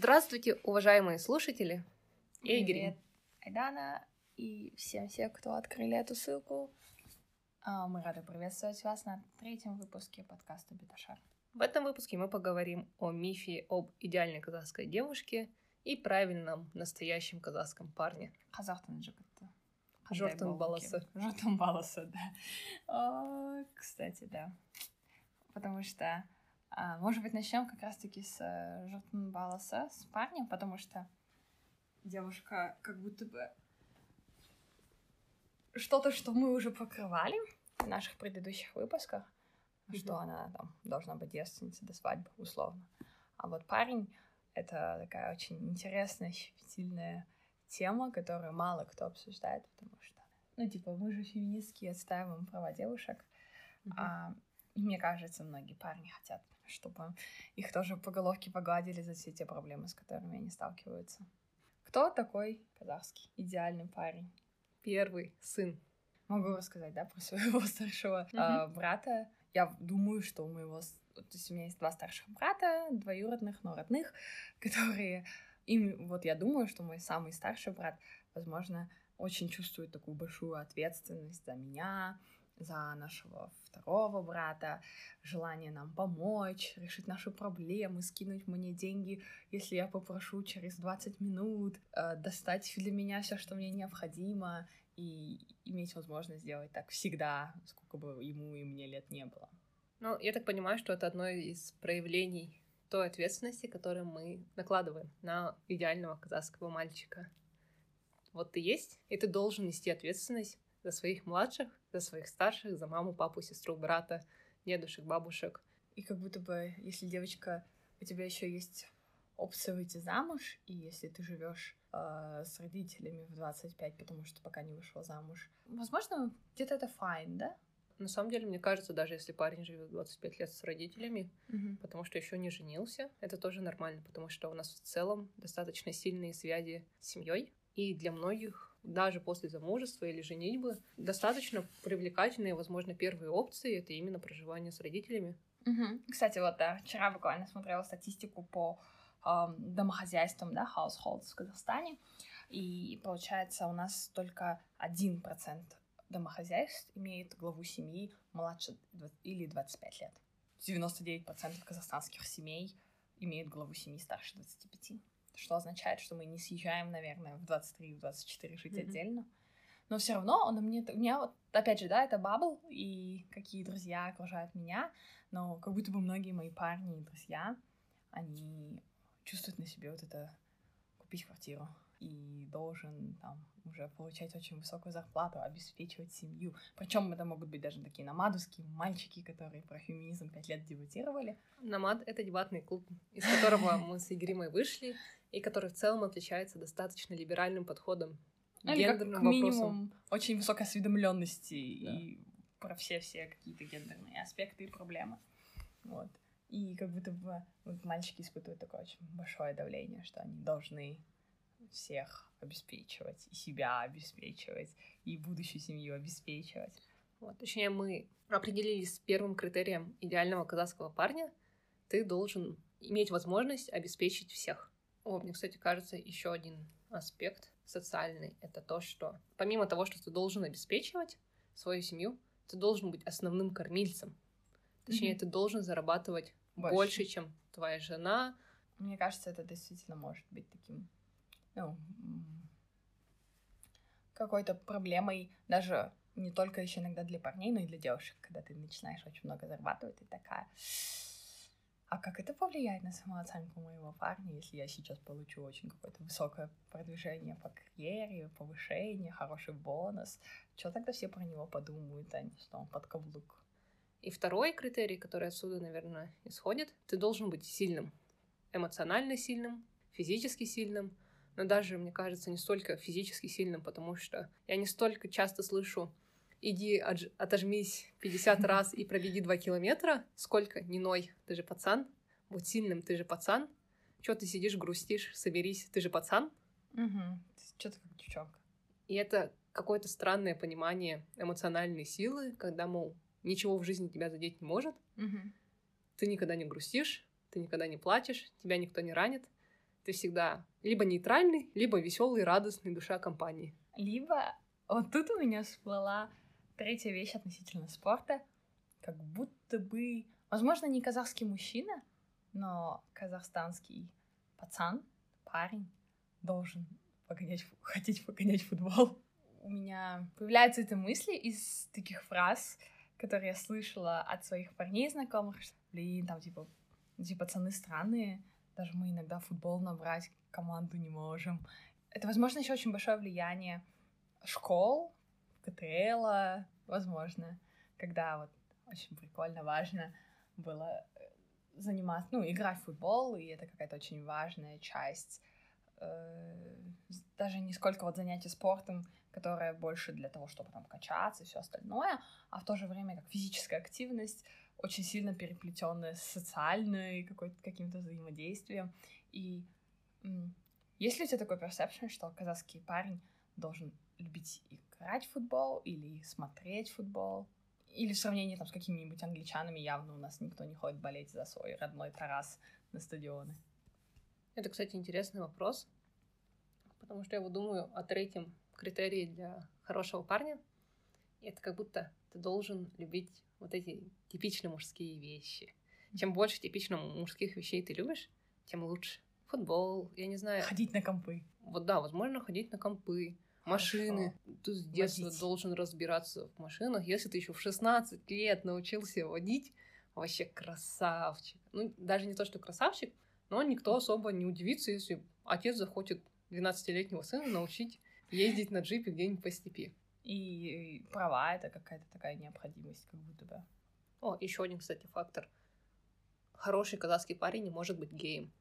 Здравствуйте, уважаемые слушатели. Привет, Игорь. Айдана и всем все, кто открыли эту ссылку. А, мы рады приветствовать вас на третьем выпуске подкаста Беташар. В этом выпуске мы поговорим о мифе об идеальной казахской девушке и правильном настоящем казахском парне. Казахтан жігіті. Жортун баласы. Жортун баласы, да. О, кстати, да. Потому что а, может быть, начнем как раз-таки с э, Жотун Баласа, с парнем, потому что девушка как будто бы что-то, что мы уже покрывали в наших предыдущих выпусках, mm-hmm. что она там должна быть девственницей до свадьбы, условно. А вот парень — это такая очень интересная, щепетильная тема, которую мало кто обсуждает, потому что, ну, типа, мы же феминистки отстаиваем права девушек, mm-hmm. а мне кажется, многие парни хотят чтобы их тоже по головке погладили за все те проблемы, с которыми они сталкиваются. Кто такой казахский идеальный парень? Первый сын. Могу рассказать, да, про своего старшего mm-hmm. э, брата. Я думаю, что у моего... То есть у меня есть два старших брата, двоюродных, но родных, которые... Им, вот я думаю, что мой самый старший брат, возможно, очень чувствует такую большую ответственность за меня, за нашего второго брата, желание нам помочь, решить наши проблемы, скинуть мне деньги, если я попрошу через 20 минут, э, достать для меня все, что мне необходимо, и иметь возможность сделать так всегда, сколько бы ему и мне лет не было. Ну, я так понимаю, что это одно из проявлений той ответственности, которую мы накладываем на идеального казахского мальчика. Вот ты есть, и ты должен нести ответственность за своих младших, за своих старших, за маму, папу, сестру, брата, дедушек, бабушек. И как будто бы, если девочка, у тебя еще есть опция выйти замуж, и если ты живешь э, с родителями в 25, потому что пока не вышел замуж, возможно, где-то это файн, да? На самом деле, мне кажется, даже если парень живет 25 лет с родителями, mm-hmm. потому что еще не женился, это тоже нормально, потому что у нас в целом достаточно сильные связи с семьей, и для многих даже после замужества или женитьбы, достаточно привлекательные, возможно, первые опции — это именно проживание с родителями. Угу. Кстати, вот да, вчера буквально смотрела статистику по э, домохозяйствам, да, households в Казахстане, и получается у нас только один процент домохозяйств имеет главу семьи младше или 25 лет. 99% казахстанских семей имеют главу семьи старше 25 что означает, что мы не съезжаем, наверное, в 23, в 24 жить mm-hmm. отдельно. Но все равно он мне, у меня вот, опять же, да, это бабл, и какие друзья окружают меня, но как будто бы многие мои парни и друзья, они чувствуют на себе вот это купить квартиру и должен там уже получать очень высокую зарплату, обеспечивать семью. Причем это могут быть даже такие намадовские мальчики, которые про феминизм пять лет дебатировали. Намад — это дебатный клуб, из которого мы с Игримой вышли, и который в целом отличается достаточно либеральным подходом Или гендерным как, минимум очень высокой осведомленности да. и про все-все какие-то гендерные аспекты и проблемы. Вот. И как будто бы вот мальчики испытывают такое очень большое давление, что они должны всех обеспечивать, и себя обеспечивать, и будущую семью обеспечивать. Вот, точнее, мы определились с первым критерием идеального казахского парня. Ты должен иметь возможность обеспечить всех. О, мне, кстати, кажется, еще один аспект социальный — это то, что помимо того, что ты должен обеспечивать свою семью, ты должен быть основным кормильцем. Точнее, mm-hmm. ты должен зарабатывать больше. больше, чем твоя жена. Мне кажется, это действительно может быть таким ну, какой-то проблемой даже не только еще иногда для парней, но и для девушек, когда ты начинаешь очень много зарабатывать, ты такая, а как это повлияет на самооценку моего парня, если я сейчас получу очень какое-то высокое продвижение по карьере, повышение, хороший бонус? Что тогда все про него подумают, а не что он под каблук? И второй критерий, который отсюда, наверное, исходит, ты должен быть сильным, эмоционально сильным, физически сильным, но даже, мне кажется, не столько физически сильным, потому что я не столько часто слышу иди отожмись 50 раз и пробеги 2 километра, сколько не ной, ты же пацан, будь сильным, ты же пацан, Чё ты сидишь, грустишь, соберись, ты же пацан. Угу. Что ты как девчонка. И это какое-то странное понимание эмоциональной силы, когда, мол, ничего в жизни тебя задеть не может, угу. ты никогда не грустишь, ты никогда не плачешь, тебя никто не ранит, Ты всегда либо нейтральный, либо веселый, радостный, душа компании. Либо вот тут у меня всплыла третья вещь относительно спорта, как будто бы, возможно, не казахский мужчина, но казахстанский пацан, парень должен погонять, хотеть погонять футбол. У меня появляются эти мысли из таких фраз, которые я слышала от своих парней знакомых, блин, там, типа, эти пацаны странные, даже мы иногда футбол набрать команду не можем. Это, возможно, еще очень большое влияние школ, КТЛ, возможно, когда вот очень прикольно, важно было э, заниматься, ну, играть в футбол, и это какая-то очень важная часть э, даже не сколько вот занятий спортом, которое больше для того, чтобы там качаться и все остальное, а в то же время как физическая активность, очень сильно переплетенная с социальной каким-то взаимодействием. И есть ли у тебя такой персепшн, что казахский парень должен любить играть в футбол или смотреть футбол? Или в сравнении там, с какими-нибудь англичанами явно у нас никто не ходит болеть за свой родной Тарас на стадионы. Это, кстати, интересный вопрос, потому что я вот думаю о третьем критерии для хорошего парня. И это как будто ты должен любить вот эти типичные мужские вещи. Чем больше типично мужских вещей ты любишь, тем лучше. Футбол, я не знаю. Ходить на компы. Вот да, возможно, ходить на компы, машины. Хорошо. Ты с детства водить. должен разбираться в машинах. Если ты еще в 16 лет научился водить, вообще красавчик. Ну, даже не то, что красавчик, но никто особо не удивится, если отец захочет 12-летнего сына научить ездить на джипе где-нибудь по степи. И права — это какая-то такая необходимость, как будто бы. О, еще один, кстати, фактор. Хороший казахский парень не может быть геем.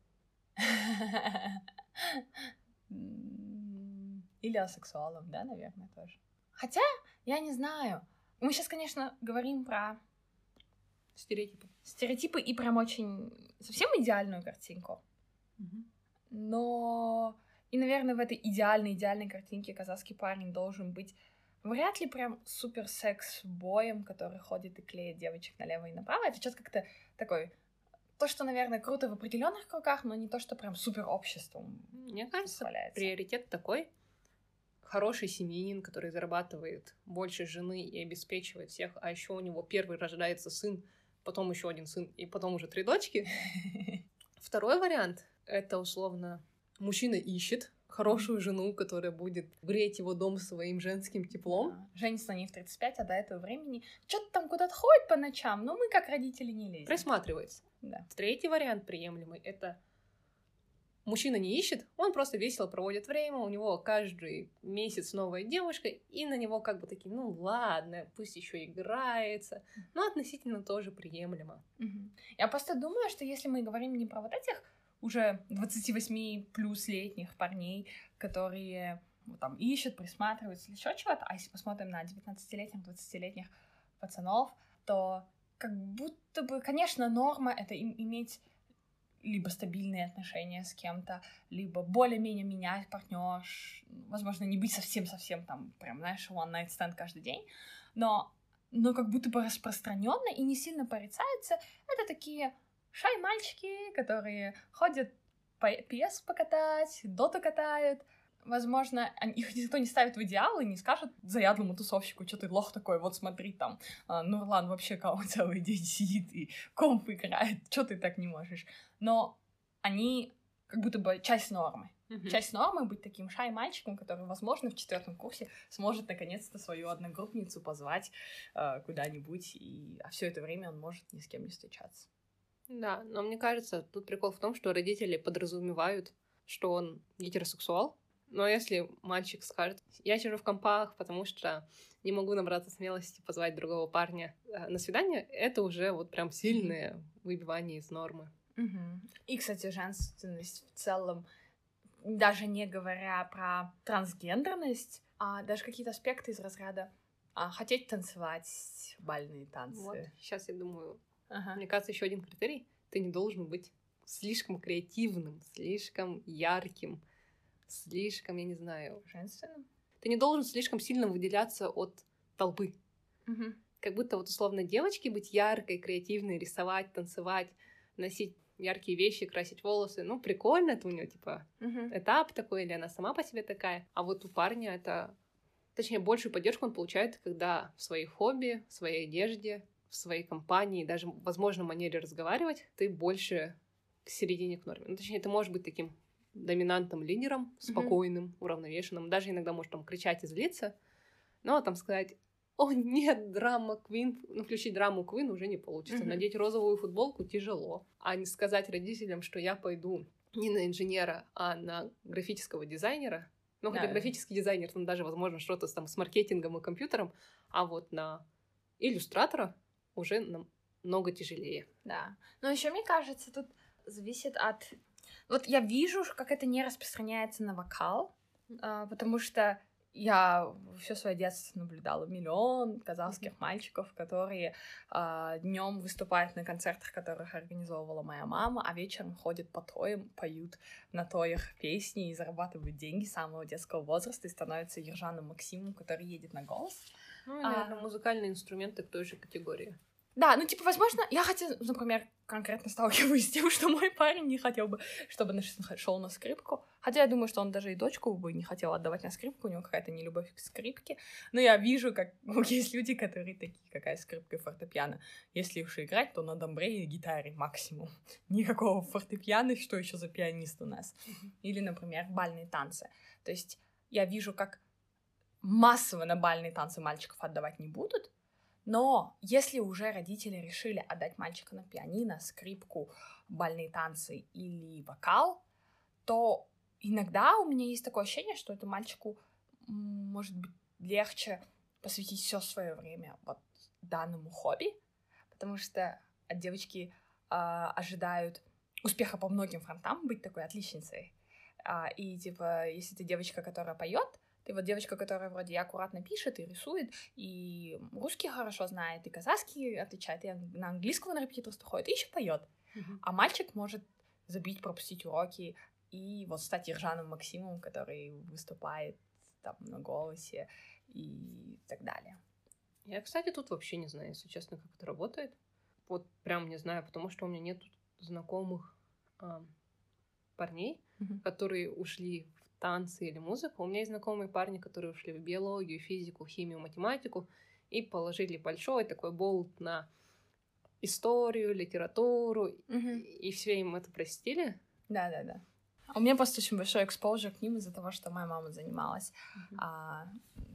Или асексуалом, да, наверное, тоже. Хотя, я не знаю. Мы сейчас, конечно, говорим про стереотипы. Стереотипы и прям очень совсем идеальную картинку. Но и, наверное, в этой идеальной, идеальной картинке казахский парень должен быть вряд ли прям супер секс-боем, который ходит и клеит девочек налево и направо. Это сейчас как-то такой то, что, наверное, круто в определенных кругах, но не то, что прям супер обществом. Мне кажется, приоритет такой. Хороший семьянин, который зарабатывает больше жены и обеспечивает всех, а еще у него первый рождается сын, потом еще один сын, и потом уже три дочки. Второй вариант — это условно мужчина ищет хорошую жену, которая будет греть его дом своим женским теплом. Да. Женится не в 35, а до этого времени что-то там куда-то ходит по ночам, но мы как родители не лезем. Присматривается. Да. Третий вариант приемлемый — это мужчина не ищет, он просто весело проводит время, у него каждый месяц новая девушка, и на него как бы такие, ну ладно, пусть еще играется, но относительно тоже приемлемо. Угу. Я просто думаю, что если мы говорим не про вот этих уже 28 плюс летних парней, которые ну, там ищут, присматриваются или еще чего-то, а если посмотрим на 19-летних, 20-летних пацанов, то как будто бы, конечно, норма — это им иметь либо стабильные отношения с кем-то, либо более-менее менять партнерш, возможно, не быть совсем-совсем там, прям, знаешь, one night stand каждый день, но, но как будто бы распространенно и не сильно порицается, это такие шай-мальчики, которые ходят по PS покатать, доту катают. Возможно, их никто не ставит в идеал и не скажет заядлому тусовщику, что ты лох такой, вот смотри, там, а, Нурлан вообще кого целый день сидит и комп играет, что ты так не можешь. Но они как будто бы часть нормы. Mm-hmm. Часть нормы быть таким шай-мальчиком, который, возможно, в четвертом курсе сможет наконец-то свою одногруппницу позвать э, куда-нибудь, и а все это время он может ни с кем не встречаться. Да, но мне кажется, тут прикол в том, что родители подразумевают, что он гетеросексуал. Но если мальчик скажет, я сижу в компах, потому что не могу набраться смелости позвать другого парня э, на свидание, это уже вот прям сильное выбивание из нормы. Угу. И, кстати, женственность в целом, даже не говоря про трансгендерность, а даже какие-то аспекты из разряда а, хотеть танцевать бальные танцы. Вот, сейчас я думаю, Ага. Мне кажется, еще один критерий — ты не должен быть слишком креативным, слишком ярким, слишком, я не знаю... Женственным? Ты не должен слишком сильно выделяться от толпы. Угу. Как будто вот условно девочки быть яркой, креативной, рисовать, танцевать, носить яркие вещи, красить волосы. Ну, прикольно, это у нее, типа, Мгм. этап такой, или она сама по себе такая. А вот у парня это... Точнее, большую поддержку он получает, когда в своих хобби, в своей одежде, в своей компании, даже, возможно, манере разговаривать, ты больше к середине, к норме. Ну, точнее, ты можешь быть таким доминантным лидером, спокойным, уравновешенным. Даже иногда можешь там кричать и злиться, но там сказать о, нет, драма Квин, ну, включить драму Квин уже не получится. Мгм. Надеть розовую футболку тяжело. А не сказать родителям, что я пойду не на инженера, а на графического дизайнера. Ну, хотя Да. графический дизайнер, там даже, возможно, что-то там с маркетингом и компьютером, а вот на иллюстратора уже намного тяжелее. Да. Но еще мне кажется, тут зависит от... Вот я вижу, как это не распространяется на вокал, а, потому что я все свое детство наблюдала миллион казахских мальчиков, которые днем выступают на концертах, которых организовывала моя мама, а вечером ходят по тоям, поют на тоях песни и зарабатывают деньги с самого детского возраста и становятся Ержаном Максимом, который едет на голос. Ну, и, А. наверное, музыкальные инструменты к той же категории. Да, ну, типа, возможно, я хотя, например, конкретно сталкиваюсь с тем, что мой парень не хотел бы, чтобы он шел на скрипку. Хотя я думаю, что он даже и дочку бы не хотел отдавать на скрипку, у него какая-то нелюбовь к скрипке. Но я вижу, как есть люди, которые такие, какая скрипка и фортепиано. Если уж играть, то на домбре и гитаре максимум. Никакого фортепиано, что еще за пианист у нас. Или, например, бальные танцы. То есть я вижу, как массово на бальные танцы мальчиков отдавать не будут, но если уже родители решили отдать мальчика на пианино, скрипку, бальные танцы или вокал, то иногда у меня есть такое ощущение, что этому мальчику может быть легче посвятить все свое время вот данному хобби, потому что от девочки а, ожидают успеха по многим фронтам, быть такой отличницей. А, и типа, если ты девочка, которая поет, ты вот девочка, которая вроде и аккуратно пишет, и рисует, и русский хорошо знает, и казахский отвечает, и на английского на репетиторство ходит, и еще поет. А мальчик может забить, пропустить уроки и вот стать Ержаном Максимом, который выступает там на голосе и так далее. Я, кстати, тут вообще не знаю, если честно, как это работает. Вот прям не знаю, потому что у меня нет знакомых а, парней, Мгм. которые ушли танцы или музыку. У меня есть знакомые парни, которые ушли в биологию, физику, химию, математику и положили большой такой болт на историю, литературу, и все им это простили. Да, да, да. А У меня просто очень большой экспозер к ним из-за того, что моя мама занималась Мгм. а,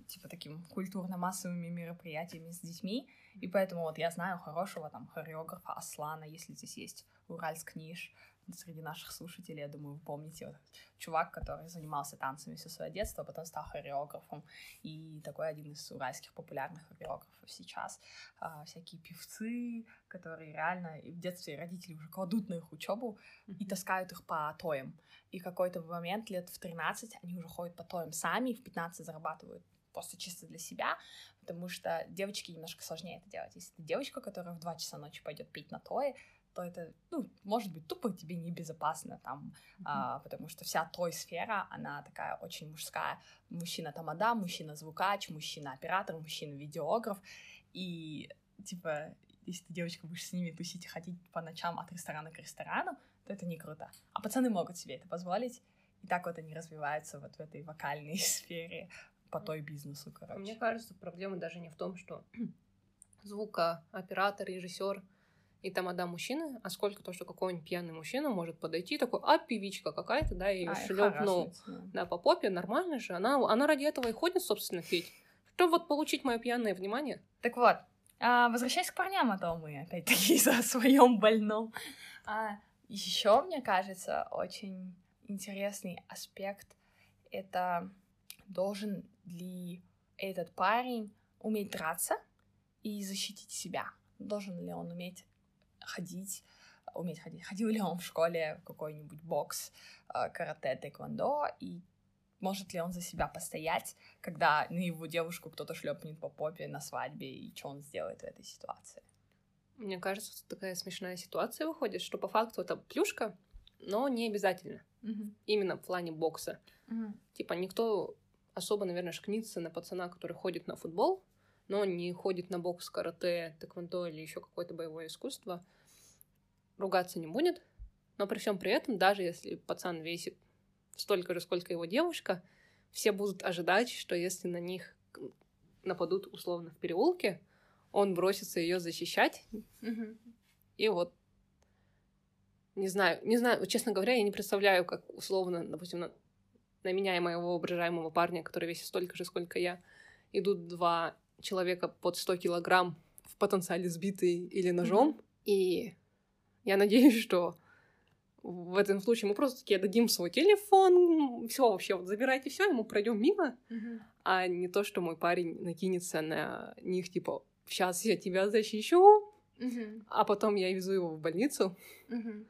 типа таким культурно-массовыми мероприятиями с детьми, и поэтому вот я знаю хорошего там хореографа Аслана, если здесь есть Уральск Ниш среди наших слушателей, я думаю, вы помните, вот, чувак, который занимался танцами все свое детство, а потом стал хореографом, и такой один из уральских популярных хореографов сейчас. А, всякие певцы, которые реально и в детстве родители уже кладут на их учебу и таскают их по тоям. И какой-то момент лет в 13 они уже ходят по тоям сами, и в 15 зарабатывают просто чисто для себя, потому что девочки немножко сложнее это делать. Если ты девочка, которая в 2 часа ночи пойдет пить на тое, то это, ну, может быть, тупо тебе небезопасно там, а, потому что вся той сфера, она такая очень мужская. Мужчина тамада, мужчина звукач, мужчина оператор, мужчина видеограф, и, типа, если ты девочка будешь с ними тусить и ходить по ночам от ресторана к ресторану, то это не круто. А пацаны могут себе это позволить, и так вот они развиваются вот в этой вокальной сфере по той бизнесу, короче. Мне кажется, проблема даже не в том, что звука, оператор, режиссер и тамада мужчины, а сколько то, что какой-нибудь пьяный мужчина может подойти такой, а певичка какая-то, да, и А, шлепнул да. да, по попе, нормально же. Она, она ради этого и ходит, собственно, петь. Чтобы вот получить мое пьяное внимание. Так вот, а, возвращаясь к парням, а то мы опять-таки за своем больном. А, еще, мне кажется, очень интересный аспект это должен ли этот парень уметь драться и защитить себя? Должен ли он уметь ходить, уметь ходить? Ходил ли он в школе в какой-нибудь бокс, а, карате, тэквондо, и может ли он за себя постоять, когда на его девушку кто-то шлепнет по попе на свадьбе, и что он сделает в этой ситуации? Мне кажется, такая смешная ситуация выходит, что по факту это плюшка, но не обязательно. Именно в плане бокса. Типа никто особо, наверное, шкнится на пацана, который ходит на футбол, но не ходит на бокс, карате, тэквондо или еще какое-то боевое искусство. ругаться не будет, но при всем при этом, даже если пацан весит столько же, сколько его девушка, все будут ожидать, что если на них нападут условно в переулке, он бросится ее защищать. И вот не знаю, не знаю, честно говоря, я не представляю, как условно, допустим, на, на меня и моего воображаемого парня, который весит столько же, сколько я, идут два человека под 100 килограмм в потенциале сбитые или ножом. И я надеюсь, что в этом случае мы просто таки дадим свой телефон, все вообще, вот забирайте все, и мы пройдем мимо, Мгм. а не то, что мой парень накинется на них, типа, сейчас я тебя защищу, Мгм. а потом я везу его в больницу, Мгм.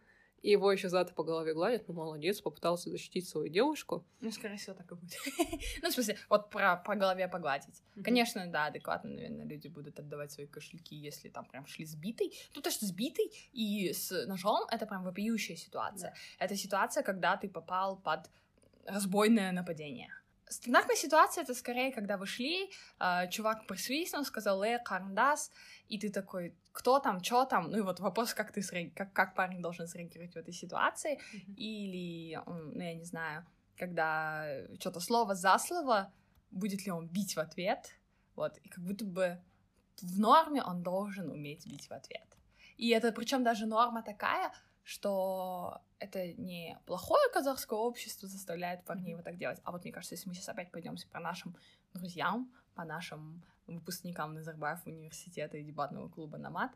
И его еще за это по голове гладят, ну молодец, попытался защитить свою девушку. Ну, скорее всего, так и будет. ну, в смысле, вот про, по голове погладить. Конечно, да, адекватно, наверное, люди будут отдавать свои кошельки, если там прям шли сбитый. Ну, то, что сбитый и с ножом — это прям вопиющая ситуация. Это ситуация, когда ты попал под разбойное нападение. Стандартная ситуация — это скорее, когда вы шли, а, чувак присвистнул, сказал «э, карндас», и ты такой «кто там, чё там?» Ну и вот вопрос, как ты среаг- как, как парень должен среагировать в этой ситуации. Или, м, ну, я не знаю, когда что-то слово за слово, будет ли он бить в ответ, вот, и как будто бы в норме он должен уметь бить в ответ. И это причем даже норма такая, что это не плохое казахское общество заставляет парней вот так делать. А вот мне кажется, если мы сейчас опять пойдемся по нашим друзьям, по нашим выпускникам Назарбаев университета и дебатного клуба «Намат»,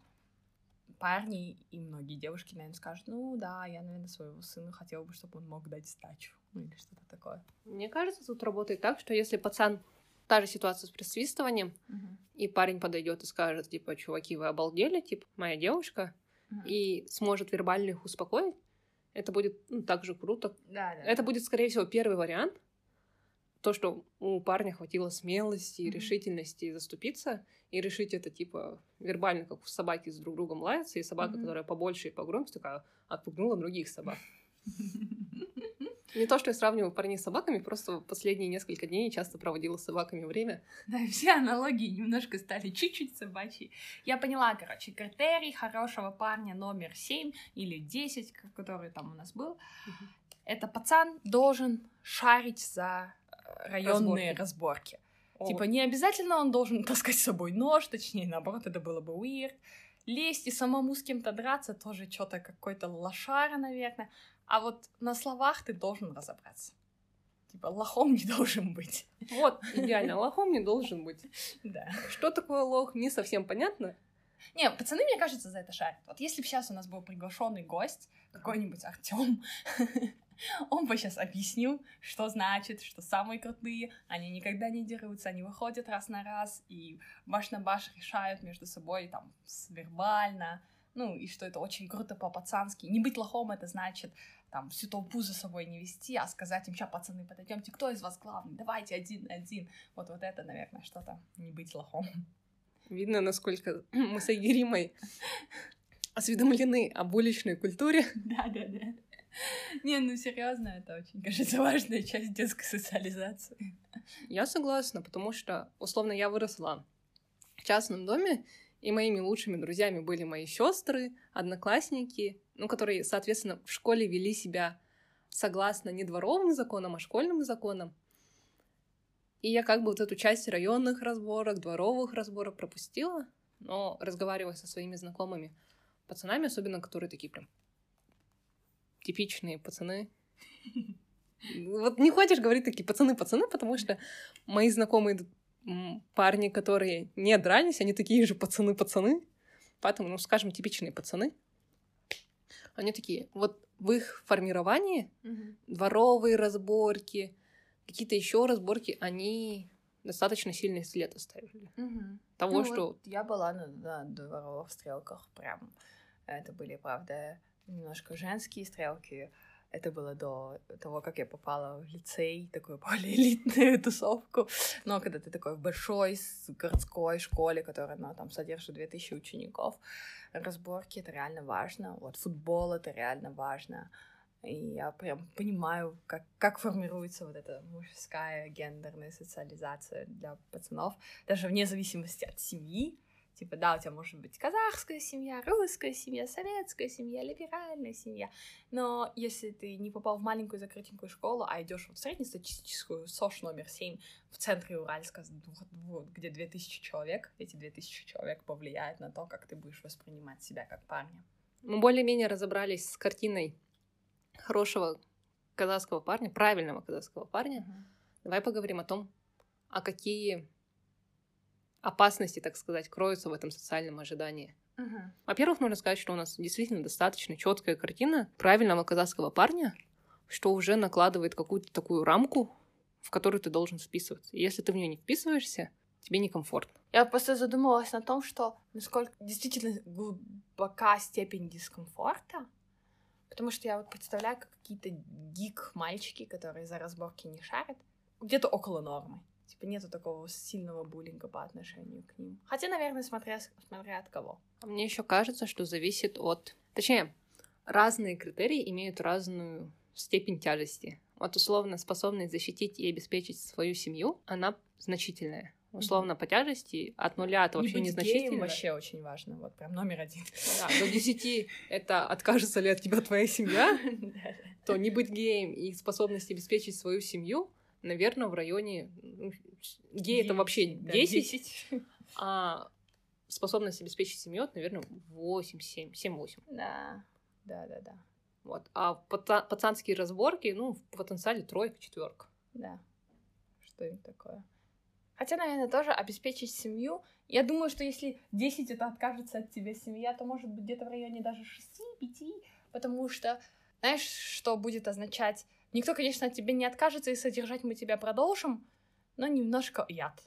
парни и многие девушки, наверное, скажут, ну да, я, наверное, своего сына хотела бы, чтобы он мог дать сдачу, ну или что-то такое. Мне кажется, тут работает так, что если пацан та же ситуация с присвистыванием, и парень подойдет и скажет, типа, чуваки, вы обалдели, типа, моя девушка, и сможет вербально их успокоить, это будет ну, так же круто. Да, да. Это будет, скорее всего, первый вариант. То, что у парня хватило смелости и Мгм. решительности заступиться и решить это, типа, вербально, как собаки с друг другом лаются, и собака, Мгм. которая побольше и погромче, такая отпугнула других собак. Не то, что я сравниваю парней с собаками, просто последние несколько дней часто проводила с собаками время. Да, все аналогии немножко стали чуть-чуть собачьи. Я поняла, короче, критерий хорошего парня номер 7 или 10, к- который там у нас был, это пацан должен шарить за районные разборки. О, Типа, не обязательно он должен таскать с собой нож, точнее, наоборот, это было бы weird. Лезть и самому с кем-то драться тоже что-то какой-то лошара, наверное. А вот на словах ты должен разобраться. Типа, лохом не должен быть. Вот, идеально, лохом не должен быть. Да. Что такое лох, не совсем понятно. Не, пацаны, мне кажется, за это шарят. Вот если бы сейчас у нас был приглашенный гость, какой-нибудь Артем, он бы сейчас объяснил, что значит, что самые крутые, они никогда не дерутся, они выходят раз на раз и баш на баш решают между собой там вербально, ну и что это очень круто по-пацански. Не быть лохом это значит там всю толпу за собой не вести, а сказать им, сейчас, пацаны, подойдемте, кто из вас главный, давайте один на один. Вот, вот это, наверное, что-то не быть лохом. Видно, насколько мы с Айгеримой осведомлены об уличной культуре. Да, да, да. Не, ну серьезно, это очень, кажется, важная часть детской социализации. Я согласна, потому что, условно, я выросла в частном доме, и моими лучшими друзьями были мои сестры, одноклассники, ну, которые, соответственно, в школе вели себя согласно не дворовым законам, а школьным законам. И я как бы вот эту часть районных разборок, дворовых разборок пропустила, но разговаривая со своими знакомыми пацанами, особенно которые такие прям типичные пацаны. Вот не хочешь говорить такие пацаны-пацаны, потому что мои знакомые парни, которые не дрались, они такие же пацаны-пацаны. Поэтому, ну, скажем, типичные пацаны. Они такие, вот в их формировании дворовые разборки, какие-то еще разборки, они достаточно сильный след оставили. Того, Ну что... вот я была на, на дворовых стрелках, прям это были, правда, немножко женские стрелки. Это было до того, как я попала в лицей, такую более элитную тусовку. Но когда ты такой в большой городской школе, которая ну, там содержит 2000 учеников, разборки — это реально важно. Вот футбол — это реально важно. И я прям понимаю, как, как формируется вот эта мужская гендерная социализация для пацанов, даже вне зависимости от семьи. Типа, да, у тебя может быть казахская семья, русская семья, советская семья, либеральная семья. Но если ты не попал в маленькую закрытенькую школу, а идешь вот в среднестатистическую СОШ номер 7 в центре Уральска, где 2000 человек, эти 2000 человек повлияют на то, как ты будешь воспринимать себя как парня. Мы более-менее разобрались с картиной хорошего казахского парня, правильного казахского парня. Uh-huh. Давай поговорим о том, а какие опасности, так сказать, кроются в этом социальном ожидании. Uh-huh. Во-первых, нужно сказать, что у нас действительно достаточно четкая картина правильного казахского парня, что уже накладывает какую-то такую рамку, в которую ты должен вписываться. И если ты в нее не вписываешься, тебе некомфортно. Я просто задумалась на том, что насколько действительно глубока степень дискомфорта, потому что я вот представляю, как какие-то гик-мальчики, которые за разборки не шарят, где-то около нормы. Типа нету такого сильного буллинга по отношению к ним. Хотя, наверное, смотря, смотря от кого. А мне еще кажется, что зависит от... Точнее, разные критерии имеют разную степень тяжести. Вот условно способность защитить и обеспечить свою семью, она значительная. Условно по тяжести от нуля это вообще не незначительно. вообще очень важно, вот прям номер один. Да, до десяти это откажется ли от тебя твоя семья, то не быть геем и способность обеспечить свою семью наверное, в районе... Ну, гей — это вообще 10, да, 10. а способность обеспечить семью, наверное, 8, 7, 7-8. Да, да, да, да. Вот. А пацанские разборки, ну, в потенциале тройка, четверка. Да. Что это такое? Хотя, наверное, тоже обеспечить семью. Я думаю, что если 10 это откажется от тебя семья, то может быть где-то в районе даже 6-5, потому что, знаешь, что будет означать Никто, конечно, от тебя не откажется, и содержать мы тебя продолжим, но немножко яд.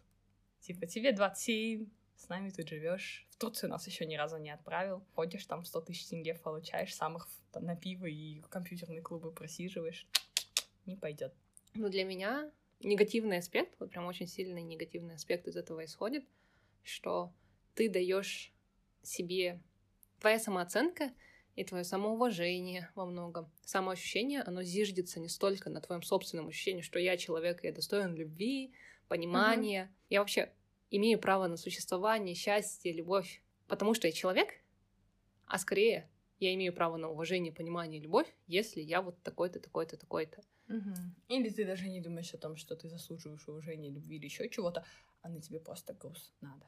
Типа, тебе 27, с нами тут живешь. В Турцию нас еще ни разу не отправил. Ходишь там 100 тысяч тенге получаешь, самых там, на пиво и компьютерные клубы просиживаешь. Не пойдет. Ну, для меня негативный аспект, вот прям очень сильный негативный аспект из этого исходит, что ты даешь себе твоя самооценка и твое самоуважение во многом. Самоощущение, оно зиждется не столько на твоем собственном ощущении, что я человек, и я достоин любви, понимания. Mm-hmm. Я вообще имею право на существование, счастье, любовь, потому что я человек, а скорее я имею право на уважение, понимание, любовь, если я вот такой-то, такой-то, такой-то. Угу. Или ты даже не думаешь о том, что ты заслуживаешь уважения, любви или еще чего-то, а на тебе просто груз надо.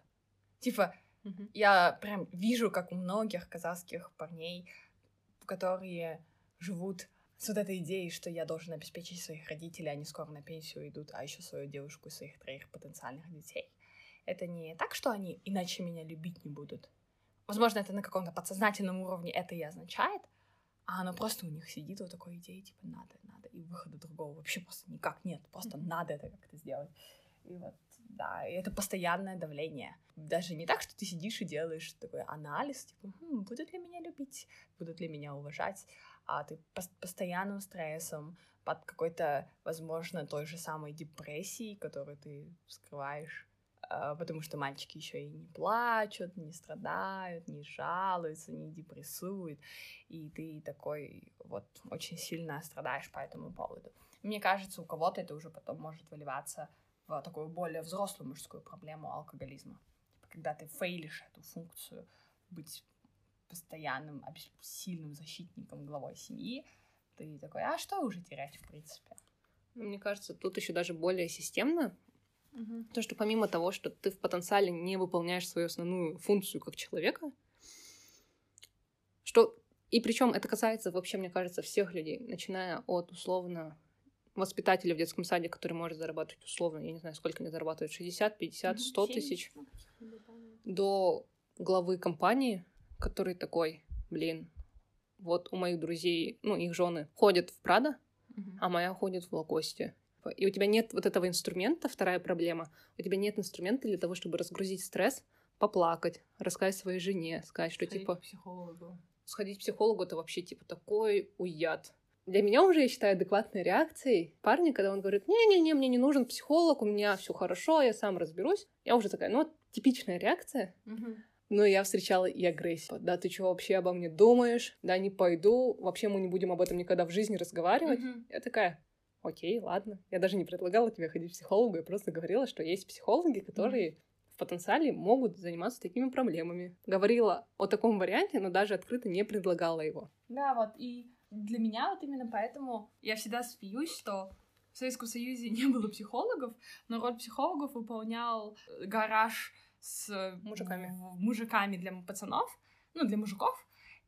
Типа, Угу. Я прям вижу, как у многих казахских парней, которые живут с вот этой идеей, что я должен обеспечить своих родителей, они скоро на пенсию идут, а еще свою девушку и своих троих потенциальных детей. Это не так, что они иначе меня любить не будут. Возможно, это на каком-то подсознательном уровне это и означает, а оно просто у них сидит вот такой идеей, типа, надо, надо, и выхода другого вообще просто никак нет, просто надо это как-то сделать. И вот да, и это постоянное давление. Даже не так, что ты сидишь и делаешь такой анализ, типа, хм, будут ли меня любить, будут ли меня уважать, а ты по постоянным стрессом, под какой-то, возможно, той же самой депрессией, которую ты скрываешь, а, потому что мальчики еще и не плачут, не страдают, не жалуются, не депрессуют, и ты такой вот очень сильно страдаешь по этому поводу. Мне кажется, у кого-то это уже потом может выливаться в такую более взрослую мужскую проблему алкоголизма. Типа, когда ты фейлишь эту функцию быть постоянным, сильным защитником, главой семьи, ты такой, а что уже терять, в принципе? Ну, мне кажется, тут еще даже более системно, угу. то, что помимо того, что ты в потенциале не выполняешь свою основную функцию как человека, что и причем это касается вообще, мне кажется, всех людей, начиная от условно воспитателя в детском саде, который может зарабатывать условно, я не знаю, сколько они зарабатывают, 60, 50, 100 тысяч, до главы компании, который такой, блин, вот у моих друзей, ну, их жены ходят в Прада, а моя ходит в Лакосте. И у тебя нет вот этого инструмента, вторая проблема, у тебя нет инструмента для того, чтобы разгрузить стресс, поплакать, рассказать своей жене, сказать, что сходить типа... К психологу. Сходить к психологу — это вообще типа такой уят для меня уже, я считаю, адекватной реакцией парня, когда он говорит, не-не-не, мне не нужен психолог, у меня все хорошо, я сам разберусь. Я уже такая, ну, типичная реакция. Угу. Но я встречала и агрессию. Да, ты что вообще обо мне думаешь? Да, не пойду. Вообще мы не будем об этом никогда в жизни разговаривать. Угу. Я такая, окей, ладно. Я даже не предлагала тебе ходить к психологу, я просто говорила, что есть психологи, которые, угу. в потенциале могут заниматься такими проблемами. Говорила о таком варианте, но даже открыто не предлагала его. Да, вот, и для меня вот именно поэтому я всегда смеюсь, что в Советском Союзе не было психологов, но роль психологов выполнял гараж с мужиками, мужиками для пацанов, ну, для мужиков,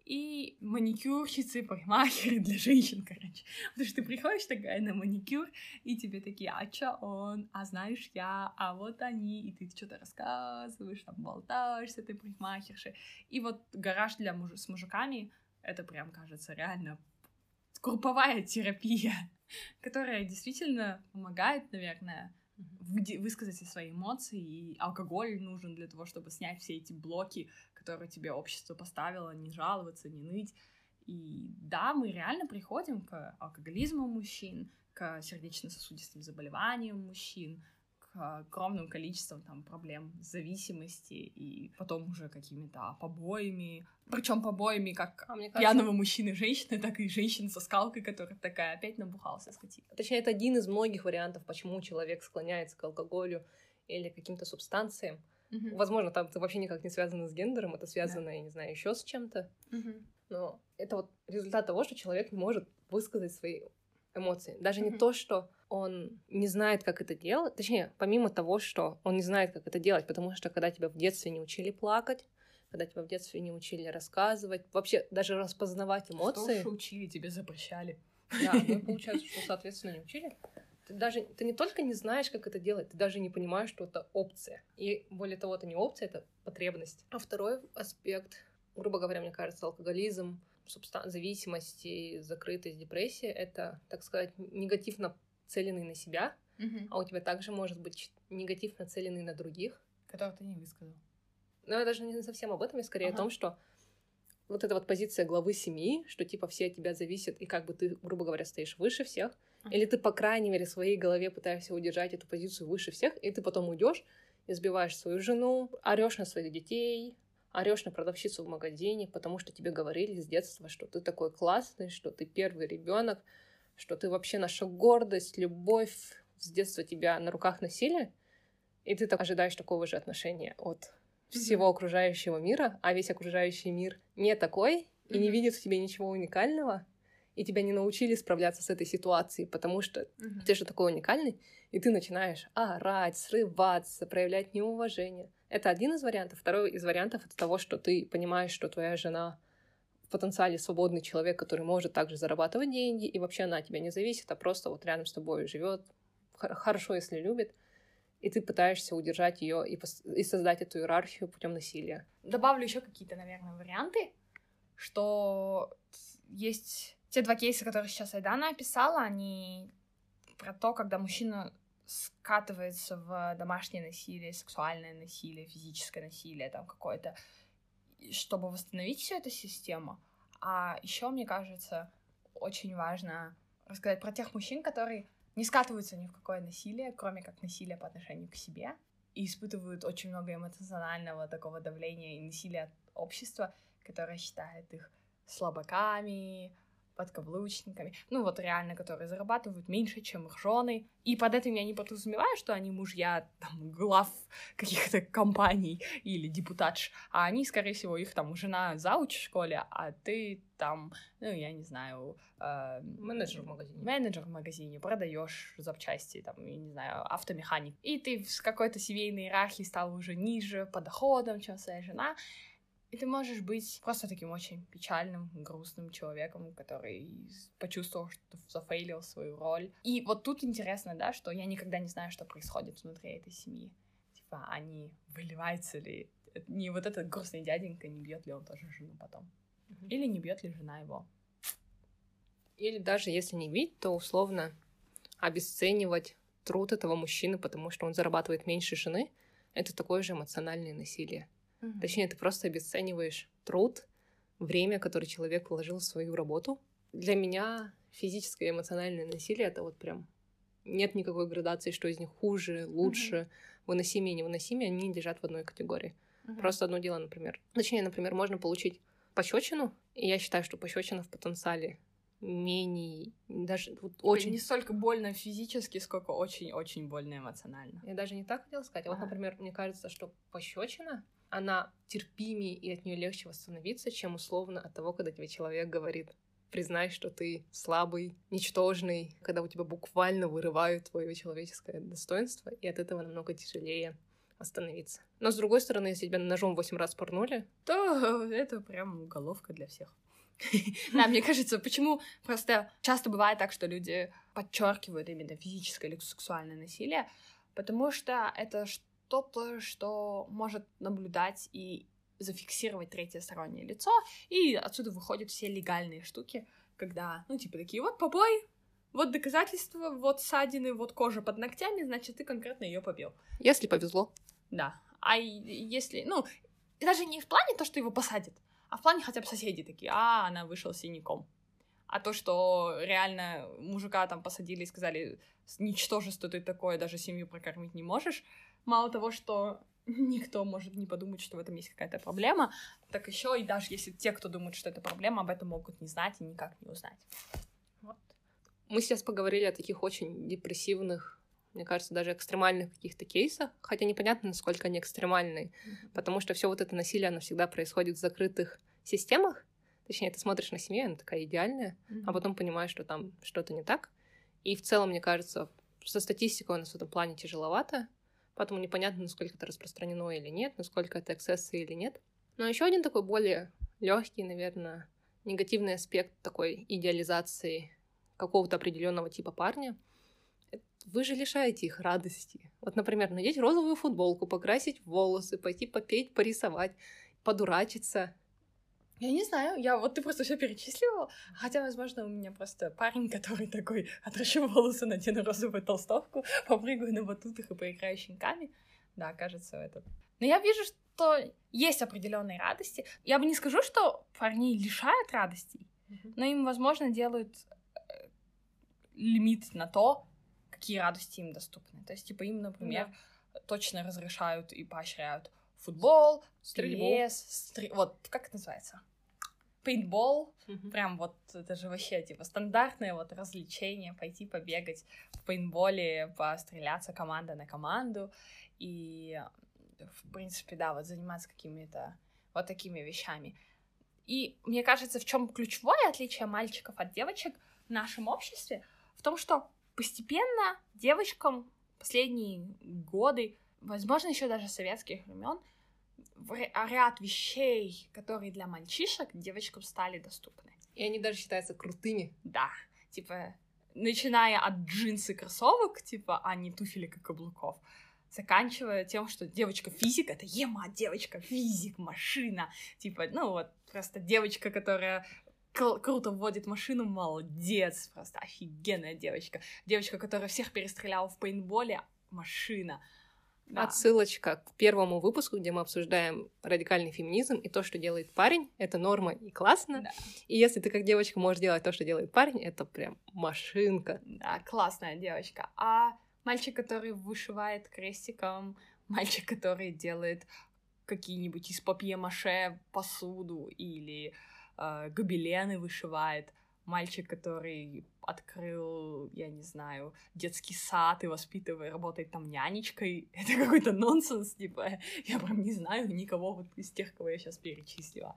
и маникюрщицы, парикмахеры для женщин, короче. Потому что ты приходишь такая на маникюр, и тебе такие, а чё он, а знаешь я, а вот они, и ты что-то рассказываешь, там болтаешься, ты парикмахерши. И вот гараж для муж... с мужиками, это прям кажется реально групповая терапия, которая действительно помогает, наверное, высказать свои эмоции, и алкоголь нужен для того, чтобы снять все эти блоки, которые тебе общество поставило, не жаловаться, не ныть. И да, мы реально приходим к алкоголизму мужчин, к сердечно-сосудистым заболеваниям мужчин, огромным количеством там проблем зависимости и потом уже какими-то побоями. Причем побоями как а кажется... пьяного мужчины женщины, так и женщины со скалкой, которая такая опять набухался скотина. Точнее, это один из многих вариантов, почему человек склоняется к алкоголю или каким-то субстанциям. Угу. Возможно, там это вообще никак не связано с гендером, это связано, да. я не знаю, еще с чем-то. Угу. Но это вот результат того, что человек не может высказать свои эмоции. Даже угу. не то, что он не знает, как это делать. Точнее, помимо того, что он не знает, как это делать, потому что когда тебя в детстве не учили плакать, когда тебя в детстве не учили рассказывать, вообще даже распознавать эмоции. Что учили, тебе запрещали. Да, ну получается, что, соответственно, не учили. Ты даже, ты не только не знаешь, как это делать, ты даже не понимаешь, что это опция. И более того, это не опция, это потребность. А второй аспект, грубо говоря, мне кажется, алкоголизм, субстан- зависимость, закрытость, депрессия — это, так сказать, негативно нацеленный на себя, угу. а у тебя также может быть негатив, нацеленный на других. Которого ты не высказал. Но я даже не совсем об этом, я скорее ага. о том, что вот эта вот позиция главы семьи, что типа все от тебя зависят, и как бы ты, грубо говоря, стоишь выше всех, ага. или ты, по крайней мере, в своей голове пытаешься удержать эту позицию выше всех, и ты потом уйдешь, избиваешь свою жену, орешь на своих детей, орешь на продавщицу в магазине, потому что тебе говорили с детства, что ты такой классный, что ты первый ребенок, что ты вообще наша гордость, любовь, с детства тебя на руках носили, и ты так ожидаешь такого же отношения от всего окружающего мира, а весь окружающий мир не такой и не видит в тебе ничего уникального, и тебя не научили справляться с этой ситуацией, потому что ты же такой уникальный, и ты начинаешь орать, срываться, проявлять неуважение. Это один из вариантов. Второй из вариантов — это того, что ты понимаешь, что твоя жена в потенциале свободный человек, который может также зарабатывать деньги, и вообще она от тебя не зависит, а просто вот рядом с тобой живет, хорошо, если любит, и ты пытаешься удержать ее и, и создать эту иерархию путем насилия. Добавлю еще какие-то, наверное, варианты, что есть те два кейса, которые сейчас Айдана описала, они про то, когда мужчина скатывается в домашнее насилие, сексуальное насилие, физическое насилие, там какое-то чтобы восстановить всю эту систему. А еще, мне кажется, очень важно рассказать про тех мужчин, которые не скатываются ни в какое насилие, кроме как насилие по отношению к себе, и испытывают очень много эмоционального такого давления и насилия от общества, которое считает их слабаками, подкаблучниками, ну вот реально, которые зарабатывают меньше, чем их жены. И под этим я не подразумеваю, что они мужья там, глав каких-то компаний или депутатш, а они, скорее всего, их там жена зауч в школе, а ты там, ну, я не знаю... Э, менеджер в магазине. Менеджер в магазине, продаешь запчасти, там, я не знаю, автомеханик. И ты с какой-то семейной иерархии стал уже ниже по доходам, чем своя жена. И ты можешь быть просто таким очень печальным, грустным человеком, который почувствовал, что зафейлил свою роль. И вот тут интересно, да, что я никогда не знаю, что происходит внутри этой семьи. Типа, они выливаются ли... Не вот этот грустный дяденька, не бьет ли он тоже жену потом. Mm-hmm. Или не бьет ли жена его. Или даже если не бить, то условно обесценивать труд этого мужчины, потому что он зарабатывает меньше жены, это такое же эмоциональное насилие. Угу. Точнее, ты просто обесцениваешь труд, время, которое человек вложил в свою работу. Для меня физическое и эмоциональное насилие это вот прям нет никакой градации, что из них хуже, лучше, угу. выносимее невыносимее, они лежат в одной категории. Угу. Просто одно дело, например. Точнее, например, можно получить пощечину, и я считаю, что пощечина в потенциале менее, даже вот очень... Не столько больно физически, сколько очень-очень больно эмоционально. Я даже не так хотела сказать. А вот, например, мне кажется, что пощечина, она терпимее и от нее легче восстановиться, чем условно от того, когда тебе человек говорит признай, что ты слабый, ничтожный, когда у тебя буквально вырывают твое человеческое достоинство, и от этого намного тяжелее остановиться. Но с другой стороны, если тебя ножом 8 раз порнули, то это прям уголовка для всех. Да, мне кажется, почему просто часто бывает так, что люди подчеркивают именно физическое или сексуальное насилие, потому что это что-то, что может наблюдать и зафиксировать третье стороннее лицо, и отсюда выходят все легальные штуки, когда, ну, типа такие, вот побой, вот доказательства, вот ссадины, вот кожа под ногтями, значит, ты конкретно ее побил. если повезло. Да. А если, ну, даже не в плане то, что его посадят, а в плане хотя бы соседи такие, а, она вышла с синяком. А то, что реально мужика там посадили и сказали, ничтожество ты такое, даже семью прокормить не можешь, мало того, что никто может не подумать, что в этом есть какая-то проблема, так еще и даже если те, кто думает, что это проблема, об этом могут не знать и никак не узнать. Вот. Мы сейчас поговорили о таких очень депрессивных, мне кажется, даже экстремальных каких-то кейсах, хотя непонятно, насколько они экстремальные, потому что все вот это насилие, оно всегда происходит в закрытых системах. Точнее, ты смотришь на семью, она такая идеальная, а потом понимаешь, что там что-то не так. И в целом, мне кажется, со статистикой у нас в этом плане тяжеловато, поэтому непонятно, насколько это распространено или нет, насколько это эксцессы или нет. Но еще один такой более легкий, наверное, негативный аспект такой идеализации какого-то определенного типа парня. Вы же лишаете их радости. Вот, например, надеть розовую футболку, покрасить волосы, пойти попеть, порисовать, подурачиться. Я не знаю, я вот ты просто все перечислила, хотя, возможно, у меня просто парень, который такой, отращу волосы, надену розовую толстовку, попрыгаю на батутах и поиграю щенками. Да, кажется, это... Но я вижу, что есть определенные радости. Я бы не скажу, что парней лишают радостей, но им, возможно, делают э, лимит на то, какие радости им доступны. То есть, типа, им, например, точно разрешают и поощряют футбол, Стрельбу. лес, стри- вот, как это называется? Пейнтбол, Мгм. прям вот это же вообще типа стандартное вот развлечение, пойти побегать в пейнтболе, постреляться команда на команду и в принципе да вот заниматься какими-то вот такими вещами. И мне кажется, в чем ключевое отличие мальчиков от девочек в нашем обществе, в том, что постепенно девочкам последние годы, возможно, еще даже советских времен, ре- ряд вещей, которые для мальчишек девочкам стали доступны. И они даже считаются крутыми. Да, типа, начиная от джинс и кроссовок, типа, а не туфелек и каблуков, заканчивая тем, что девочка физик — это ема, девочка физик, машина, типа, ну вот, просто девочка, которая круто водит машину, молодец, просто офигенная девочка. Девочка, которая всех перестреляла в пейнтболе, машина. Да. Отсылочка к первому выпуску, где мы обсуждаем радикальный феминизм и то, что делает парень, это норма и классно. Да. И если ты как девочка можешь делать то, что делает парень, это прям машинка. Да, классная девочка. А мальчик, который вышивает крестиком, мальчик, который делает какие-нибудь из папье-маше посуду или э, гобелены вышивает, мальчик, который открыл, я не знаю, детский сад и воспитывает, работает там нянечкой, это какой-то нонсенс, типа, я прям не знаю никого вот из тех, кого я сейчас перечислила.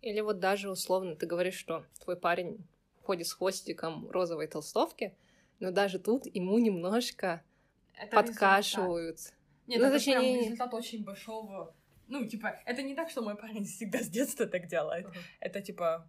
Или вот даже условно ты говоришь, что твой парень ходит с хвостиком розовой толстовки, но даже тут ему немножко Это подкашивают. Нет, Ну, это точнее, прям результат очень большого... Ну, типа, это не так, что мой парень всегда с детства так делает. Это, типа,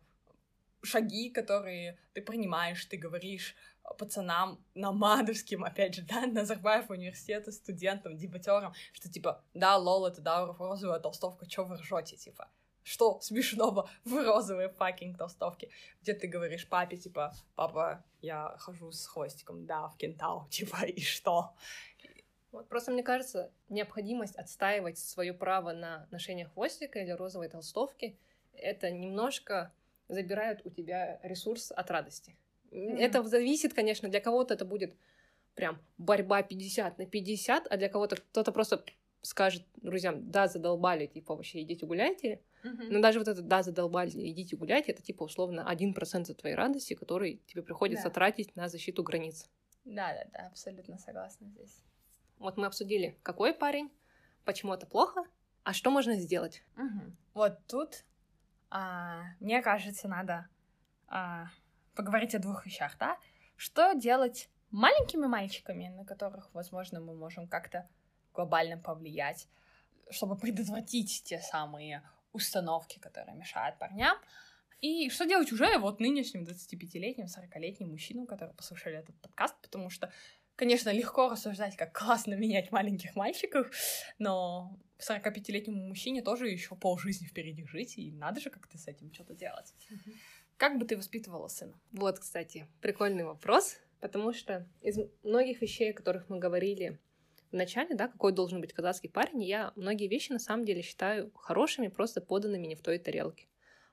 шаги, которые ты принимаешь, ты говоришь пацанам намадовским, опять же, да, Назарбаев университета, студентам, дебатерам, что, типа, да, лол, это да, розовая толстовка, чё вы ржете, типа, что смешного в розовой fucking толстовке, где ты говоришь папе, типа, папа, я хожу с хвостиком, да, в Кентау, типа, и что? Вот просто мне кажется, необходимость отстаивать свое право на ношение хвостика или розовой толстовки, это немножко забирает у тебя ресурс от радости. Мгм. Это зависит, конечно, для кого-то это будет прям борьба 50 на 50, а для кого-то кто-то просто скажет друзьям, да, задолбали, типа, вообще идите гуляйте. Uh-huh. Но даже вот это «да, задолбали, идите гулять» — это типа условно один процент от твоей радости, который тебе приходится да. тратить на защиту границ. Да-да-да, абсолютно согласна здесь. Вот мы обсудили, какой парень, почему это плохо, а что можно сделать. Угу. Вот тут, а, мне кажется, надо а, поговорить о двух вещах, да? Что делать маленькими мальчиками, на которых, возможно, мы можем как-то глобально повлиять, чтобы предотвратить те самые установки, которые мешают парням. И что делать уже вот нынешним 25-летним, 40-летним мужчинам, которые послушали этот подкаст, потому что, конечно, легко рассуждать, как классно менять маленьких мальчиков, но 45-летнему мужчине тоже еще полжизни впереди жить, и надо же как-то с этим что-то делать. Как бы ты воспитывала сына? Вот, кстати, прикольный вопрос, потому что из многих вещей, о которых мы говорили в начале, да, какой должен быть казахский парень, я многие вещи на самом деле считаю хорошими, просто поданными не в той тарелке.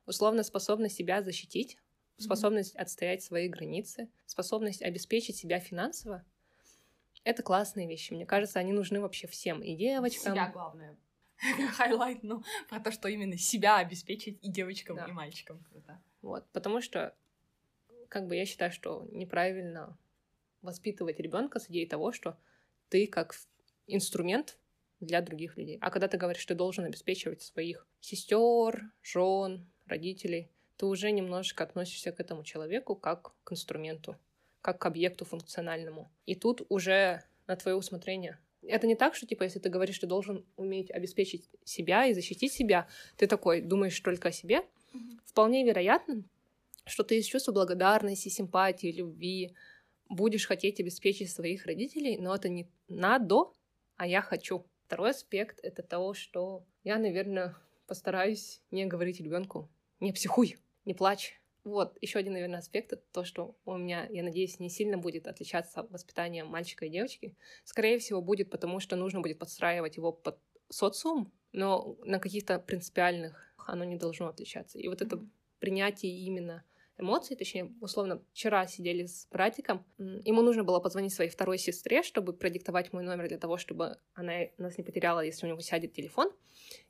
Условно, способность себя защитить, способность mm-hmm. отстоять свои границы, способность обеспечить себя финансово — это классные вещи. Мне кажется, они нужны вообще всем, и девочкам. Себя главное. Highlight, ну, про то, что именно себя обеспечить и девочкам, да. и мальчикам. Круто. Вот, потому что, как бы я считаю, что неправильно воспитывать ребенка с идеей того, что ты как инструмент для других людей. А когда ты говоришь, что ты должен обеспечивать своих сестер, жен, родителей, ты уже немножечко относишься к этому человеку как к инструменту, как к объекту функциональному. И тут уже на твое усмотрение. Это не так, что, типа, если ты говоришь, что должен уметь обеспечить себя и защитить себя, ты такой думаешь только о себе. Mm-hmm. Вполне вероятно, что ты из чувства благодарности, симпатии, любви будешь хотеть обеспечить своих родителей, но это не надо, а я хочу. Второй аспект — это того, что я, наверное, постараюсь не говорить ребенку «не психуй, не плачь». Вот, еще один, наверное, аспект — это то, что у меня, я надеюсь, не сильно будет отличаться воспитание мальчика и девочки. Скорее всего, будет потому, что нужно будет подстраивать его под социум, но на каких-то принципиальных оно не должно отличаться. И вот это принятие именно эмоций, точнее, условно, вчера сидели с братиком, ему нужно было позвонить своей второй сестре, чтобы продиктовать мой номер для того, чтобы она нас не потеряла, если у него сядет телефон,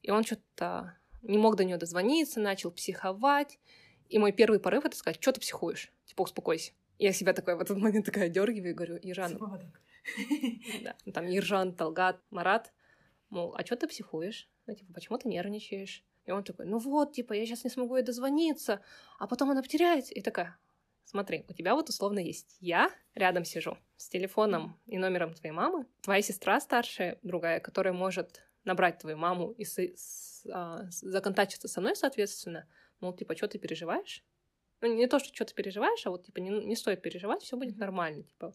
и он что-то не мог до нее дозвониться, начал психовать, и мой первый порыв — это сказать, что ты психуешь? Типа, успокойся. Я себя такой в этот момент такая дергиваю и говорю, Иран... Да, там Иржан, Талгат, Марат, мол, а что ты психуешь? Ну, типа, почему ты нервничаешь? И он такой, ну вот, типа, я сейчас не смогу ей дозвониться, а потом она потеряется. И такая, смотри, у тебя вот условно есть я рядом сижу с телефоном и номером твоей мамы, твоя сестра старшая, другая, которая может набрать твою маму и с, с, а, законтачиться со мной, соответственно, мол, типа, что ты переживаешь? Ну, не то, что что ты переживаешь, а вот, типа, не, не стоит переживать, все будет нормально, типа.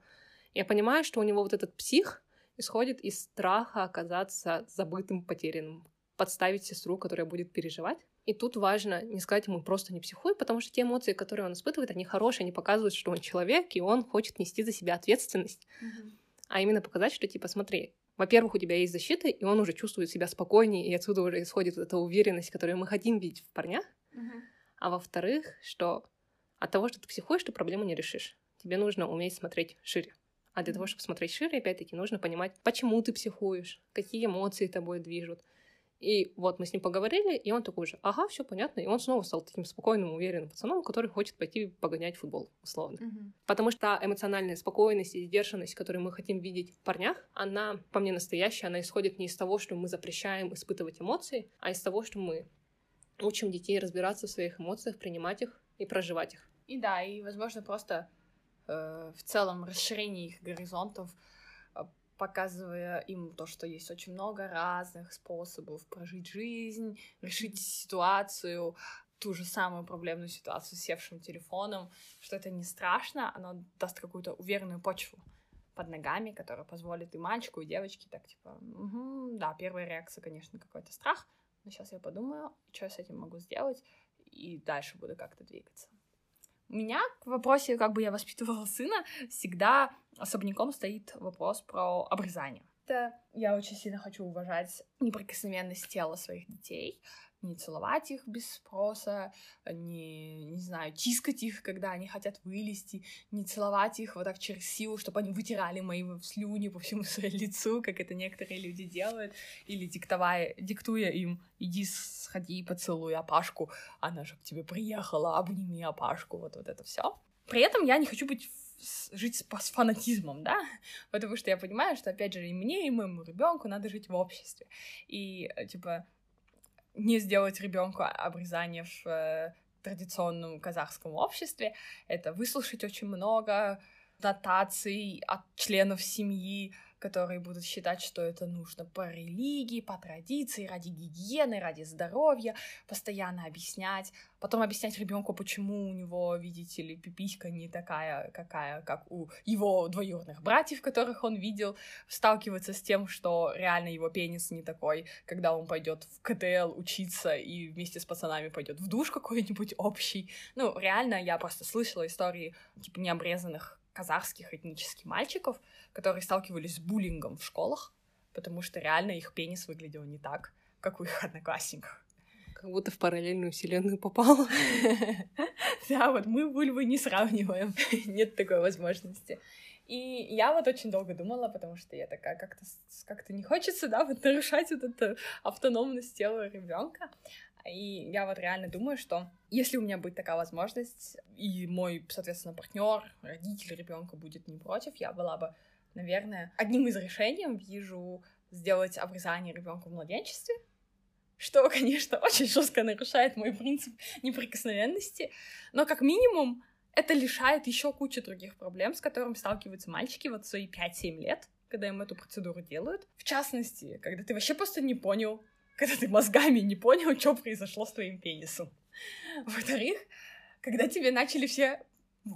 Я понимаю, что у него вот этот псих исходит из страха оказаться забытым, потерянным, подставить сестру, которая будет переживать. И тут важно не сказать ему просто не психуй, потому что те эмоции, которые он испытывает, они хорошие, они показывают, что он человек, и он хочет нести за себя ответственность. Mm-hmm. А именно показать, что типа смотри, во-первых, у тебя есть защита, и он уже чувствует себя спокойнее, и отсюда уже исходит эта уверенность, которую мы хотим видеть в парнях. Mm-hmm. А во-вторых, что от того, что ты психуешь, ты проблему не решишь. Тебе нужно уметь смотреть шире. А для того, чтобы смотреть шире, опять-таки, нужно понимать, почему ты психуешь, какие эмоции тобой движут, и вот мы с ним поговорили, и он такой же, ага, все понятно. И он снова стал таким спокойным, уверенным пацаном, который хочет пойти погонять футбол, условно. Mm-hmm. Потому что та эмоциональная спокойность и сдержанность, которую мы хотим видеть в парнях, она, по мне, настоящая, она исходит не из того, что мы запрещаем испытывать эмоции, а из того, что мы учим детей разбираться в своих эмоциях, принимать их и проживать их. И да, и, возможно, просто э, в целом расширение их горизонтов, показывая им то, что есть очень много разных способов прожить жизнь, решить ситуацию, ту же самую проблемную ситуацию с севшим телефоном, что это не страшно, оно даст какую-то уверенную почву под ногами, которая позволит и мальчику, и девочке так, типа, угу, да, первая реакция, конечно, какой-то страх, но сейчас я подумаю, что я с этим могу сделать, и дальше буду как-то двигаться. У меня в вопросе, как бы я воспитывала сына, всегда особняком стоит вопрос про обрезание. Это я очень сильно хочу уважать неприкосновенность тела своих детей, не целовать их без спроса, не, не знаю, тискать их, когда они хотят вылезти, не целовать их вот так через силу, чтобы они вытирали мои слюни по всему своему лицу, как это некоторые люди делают, или диктовая, диктуя им, иди сходи и поцелуй Апашку, она же к тебе приехала, обними Апашку, вот, вот это все. При этом я не хочу быть жить с, фанатизмом, да, потому что я понимаю, что, опять же, и мне, и моему ребенку надо жить в обществе. И, э, типа, не сделать ребенку обрезание в э, традиционном казахском обществе, это выслушать очень много нотаций от членов семьи, которые будут считать, что это нужно по религии, по традиции, ради гигиены, ради здоровья, постоянно объяснять, потом объяснять ребенку, почему у него, видите ли, пиписька не такая, какая, как у его двоюродных братьев, которых он видел, сталкиваться с тем, что реально его пенис не такой, когда он пойдет в КТЛ учиться и вместе с пацанами пойдет в душ какой-нибудь общий. Ну, реально, я просто слышала истории, типа, необрезанных казахских этнических мальчиков, которые сталкивались с буллингом в школах, потому что реально их пенис выглядел не так, как у их одноклассников. Как будто в параллельную вселенную попала. Да, вот мы вульвы не сравниваем. Нет такой возможности. И я вот очень долго думала, потому что я такая, как-то как не хочется, да, вот нарушать вот эту автономность тела ребенка. И я вот реально думаю, что если у меня будет такая возможность, и мой, соответственно, партнер, родитель ребенка будет не против, я была бы, наверное, одним из решений вижу сделать обрезание ребенка в младенчестве, что, конечно, очень жестко нарушает мой принцип неприкосновенности, но как минимум это лишает еще кучу других проблем, с которыми сталкиваются мальчики вот в свои 5-7 лет, когда им эту процедуру делают. В частности, когда ты вообще просто не понял, когда ты мозгами не понял, что произошло с твоим пенисом. Во-вторых, когда тебе начали все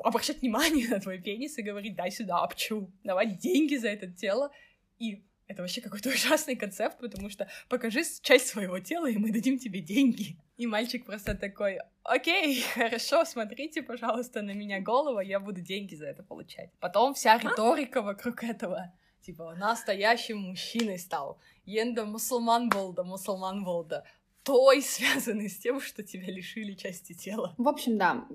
обращать внимание на твой пенис и говорить, дай сюда обчу, давать деньги за это тело, и это вообще какой-то ужасный концепт, потому что покажи часть своего тела, и мы дадим тебе деньги. И мальчик просто такой, окей, хорошо, смотрите, пожалуйста, на меня голова, я буду деньги за это получать. Потом вся риторика вокруг этого. Типа, настоящим мужчиной стал. Енді мусульман болды, мусульман болды. Той связанный с тем, что тебя лишили части тела. В общем, да.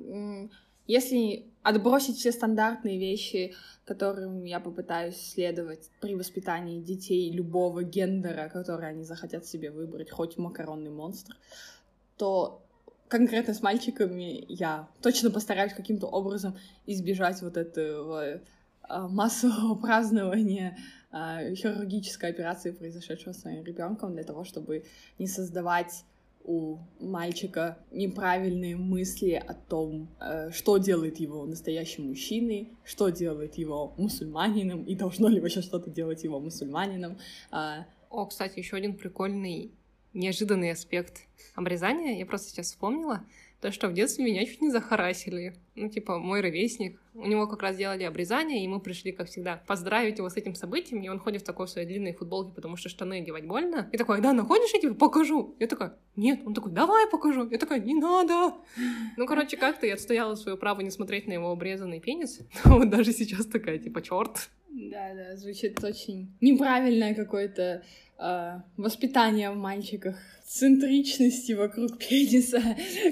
Если отбросить все стандартные вещи, которым я попытаюсь следовать при воспитании детей любого гендера, который они захотят себе выбрать, хоть макаронный монстр, то конкретно с мальчиками я точно постараюсь каким-то образом избежать вот этого а, массового празднования а, хирургической операции, произошедшего с моим ребенком, для того, чтобы не создавать у мальчика неправильные мысли о том, э, что делает его настоящим мужчиной, что делает его мусульманином, и должно ли вообще что-то делать его мусульманином. А, О, кстати, еще один прикольный, неожиданный аспект обрезания, я просто сейчас вспомнила, то, что в детстве меня чуть не захарасили. Ну, типа, мой ровесник. У него как раз делали обрезание, и мы пришли, как всегда, поздравить его с этим событием, и он ходит в такой своей длинной футболке, потому что штаны одевать больно. И такой, да, находишь, я тебе покажу. Я такая, нет. Он такой, давай покажу. Я такая, не надо. Ну, короче, как-то я отстояла свое право не смотреть на его обрезанный пенис. Вот даже сейчас такая, типа, черт. Да, да, звучит очень неправильное какое-то э, воспитание в мальчиках, центричности вокруг пениса,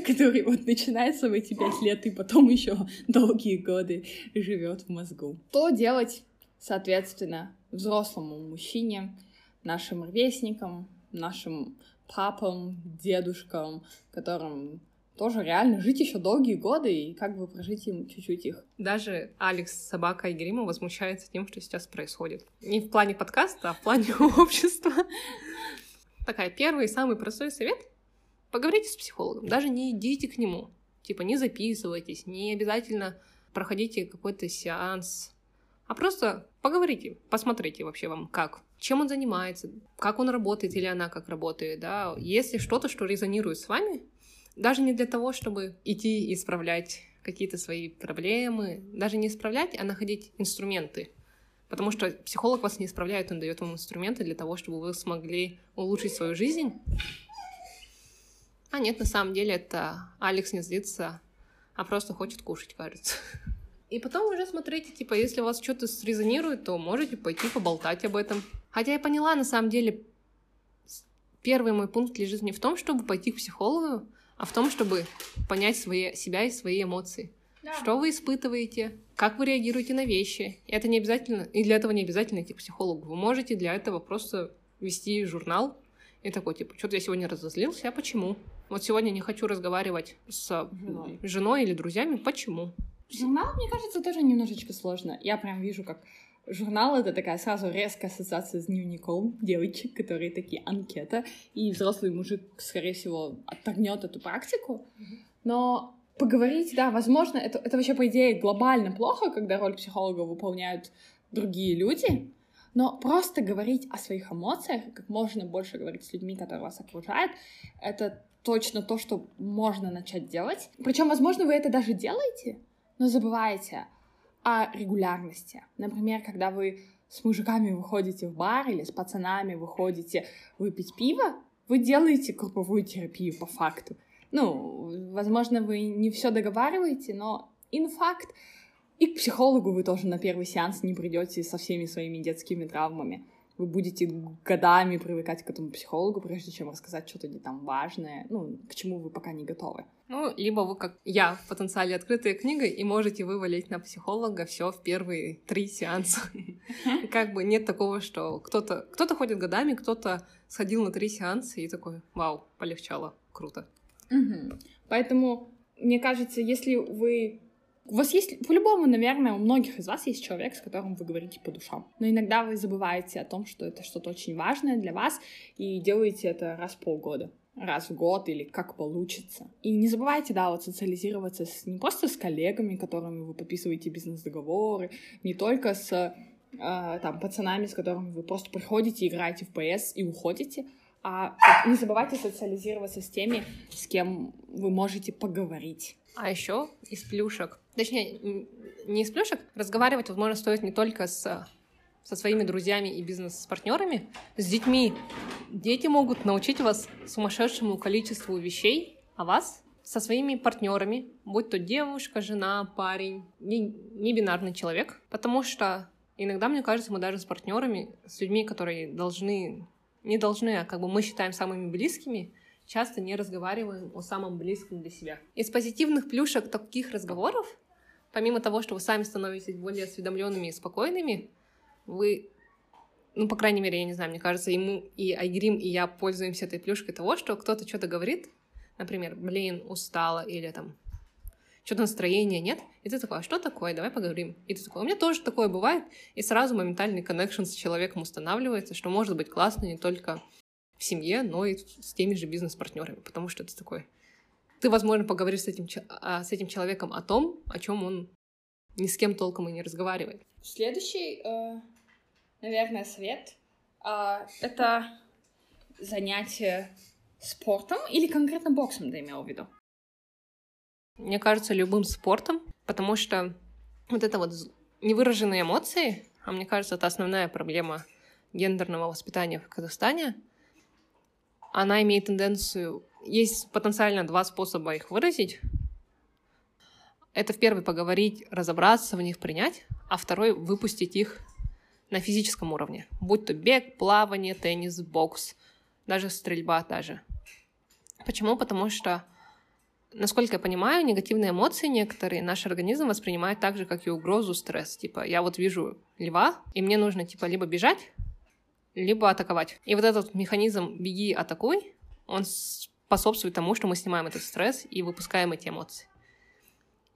который вот начинается в эти пять лет и потом еще долгие годы живет в мозгу. Что делать, соответственно, взрослому мужчине, нашим ровесникам, нашим папам, дедушкам, которым тоже реально жить еще долгие годы и как бы прожить им чуть-чуть их. Даже Алекс, собака Айгрима, возмущается тем, что сейчас происходит. Не в плане подкаста, а в плане общества. Такая первый самый простой совет. Поговорите с психологом, даже не идите к нему. Типа не записывайтесь, не обязательно проходите какой-то сеанс, а просто поговорите, посмотрите вообще вам как, чем он занимается, как он работает или она как работает, да. Если что-то, что резонирует с вами, даже не для того, чтобы идти исправлять какие-то свои проблемы, даже не исправлять, а находить инструменты. Потому что психолог вас не исправляет, он дает вам инструменты для того, чтобы вы смогли улучшить свою жизнь. А нет, на самом деле это Алекс не злится, а просто хочет кушать, кажется. И потом уже смотрите, типа, если у вас что-то срезонирует, то можете пойти поболтать об этом. Хотя я поняла, на самом деле, первый мой пункт лежит не в том, чтобы пойти к психологу, а в том, чтобы понять свои, себя и свои эмоции. Да. Что вы испытываете, как вы реагируете на вещи. И это не обязательно, и для этого не обязательно идти к психологу. Вы можете для этого просто вести журнал и такой, типа, что-то я сегодня разозлился, а почему? Вот сегодня не хочу разговаривать с женой, женой или друзьями, почему? Журнал, мне кажется, тоже немножечко сложно. Я прям вижу, как журнал — это такая сразу резкая ассоциация с дневником девочек, которые такие анкета, и взрослый мужик, скорее всего, отторгнет эту практику. Но поговорить, да, возможно, это, это вообще, по идее, глобально плохо, когда роль психолога выполняют другие люди, но просто говорить о своих эмоциях, как можно больше говорить с людьми, которые вас окружают, это точно то, что можно начать делать. Причем, возможно, вы это даже делаете, но забываете о регулярности. Например, когда вы с мужиками выходите в бар или с пацанами выходите выпить пиво, вы делаете групповую терапию по факту. Ну, возможно, вы не все договариваете, но инфакт. И к психологу вы тоже на первый сеанс не придете со всеми своими детскими травмами вы будете годами привыкать к этому психологу, прежде чем рассказать что-то не там важное, ну, к чему вы пока не готовы. Ну, либо вы, как я, в потенциале открытая книга, и можете вывалить на психолога все в первые три сеанса. Как бы нет такого, что кто-то кто-то ходит годами, кто-то сходил на три сеанса и такой, вау, полегчало, круто. Поэтому, мне кажется, если вы у вас есть, по-любому, наверное, у многих из вас есть человек, с которым вы говорите по душам. Но иногда вы забываете о том, что это что-то очень важное для вас, и делаете это раз в полгода раз в год или как получится. И не забывайте, да, вот социализироваться с, не просто с коллегами, которыми вы подписываете бизнес-договоры, не только с э, там пацанами, с которыми вы просто приходите, играете в PS и уходите, а не забывайте социализироваться с теми, с кем вы можете поговорить. А еще из плюшек, точнее, не из плюшек, разговаривать, возможно, стоит не только с со своими друзьями и бизнес-партнерами, с детьми. Дети могут научить вас сумасшедшему количеству вещей о вас, со своими партнерами, будь то девушка, жена, парень, не, не бинарный человек. Потому что иногда, мне кажется, мы даже с партнерами, с людьми, которые должны, не должны, а как бы мы считаем самыми близкими, часто не разговариваем о самом близком для себя. Из позитивных плюшек таких разговоров, помимо того, что вы сами становитесь более осведомленными и спокойными, вы, ну, по крайней мере, я не знаю, мне кажется, ему и Айгрим, и я пользуемся этой плюшкой того, что кто-то что-то говорит, например, блин, устала, или там, что-то настроения нет, и ты такой, а что такое, давай поговорим. И ты такой, у меня тоже такое бывает, и сразу моментальный коннекшн с человеком устанавливается, что может быть классно не только в семье, но и с теми же бизнес-партнерами, потому что это такой... Ты, возможно, поговоришь с этим, а, с этим человеком о том, о чем он ни с кем толком и не разговаривает. Следующий, э, наверное, совет э, это занятие спортом или конкретно боксом, ты имел в виду? Мне кажется, любым спортом, потому что вот это вот невыраженные эмоции, а мне кажется, это основная проблема гендерного воспитания в Казахстане — она имеет тенденцию... Есть потенциально два способа их выразить. Это в первый поговорить, разобраться в них, принять, а второй выпустить их на физическом уровне. Будь то бег, плавание, теннис, бокс, даже стрельба даже. Почему? Потому что, насколько я понимаю, негативные эмоции некоторые наш организм воспринимает так же, как и угрозу, стресс. Типа, я вот вижу льва, и мне нужно, типа, либо бежать, либо атаковать. И вот этот механизм «беги, атакуй», он способствует тому, что мы снимаем этот стресс и выпускаем эти эмоции.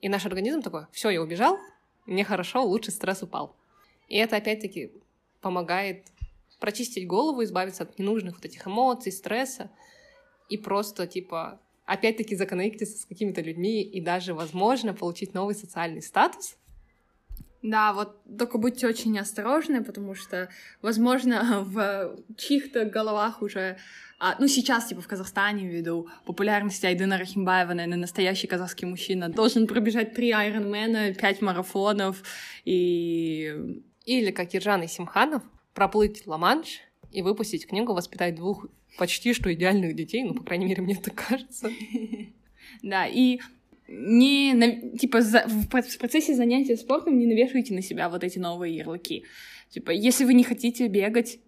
И наш организм такой, все, я убежал, мне хорошо, лучше стресс упал. И это опять-таки помогает прочистить голову, избавиться от ненужных вот этих эмоций, стресса и просто, типа, опять-таки законнектиться с какими-то людьми и даже, возможно, получить новый социальный статус, да, вот только будьте очень осторожны, потому что, возможно, в чьих-то головах уже а, ну, сейчас, типа, в Казахстане, ввиду популярности Айдына Рахимбаева, наверное, настоящий казахский мужчина должен пробежать три айронмена, пять марафонов и... Или, как Иржан Симханов, проплыть Ла-Манш и выпустить книгу «Воспитать двух почти что идеальных детей», ну, по крайней мере, мне так кажется. Да, и не, типа, в процессе занятия спортом не навешивайте на себя вот эти новые ярлыки. Типа, если вы не хотите бегать,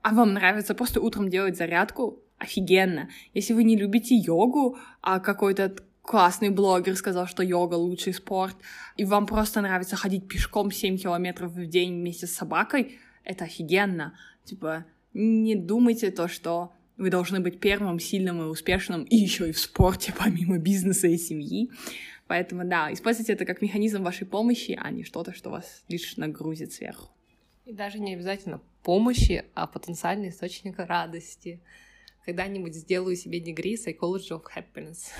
а вам нравится просто утром делать зарядку, офигенно. Если вы не любите йогу, а какой-то классный блогер сказал, что йога лучший спорт, и вам просто нравится ходить пешком 7 километров в день вместе с собакой, это офигенно. Типа, не думайте то, что вы должны быть первым, сильным и успешным, и еще и в спорте, помимо бизнеса и семьи. Поэтому, да, используйте это как механизм вашей помощи, а не что-то, что вас лишь нагрузит сверху. И даже не обязательно помощи, а потенциальный источник радости. Когда-нибудь сделаю себе дегри Psychology of Happiness.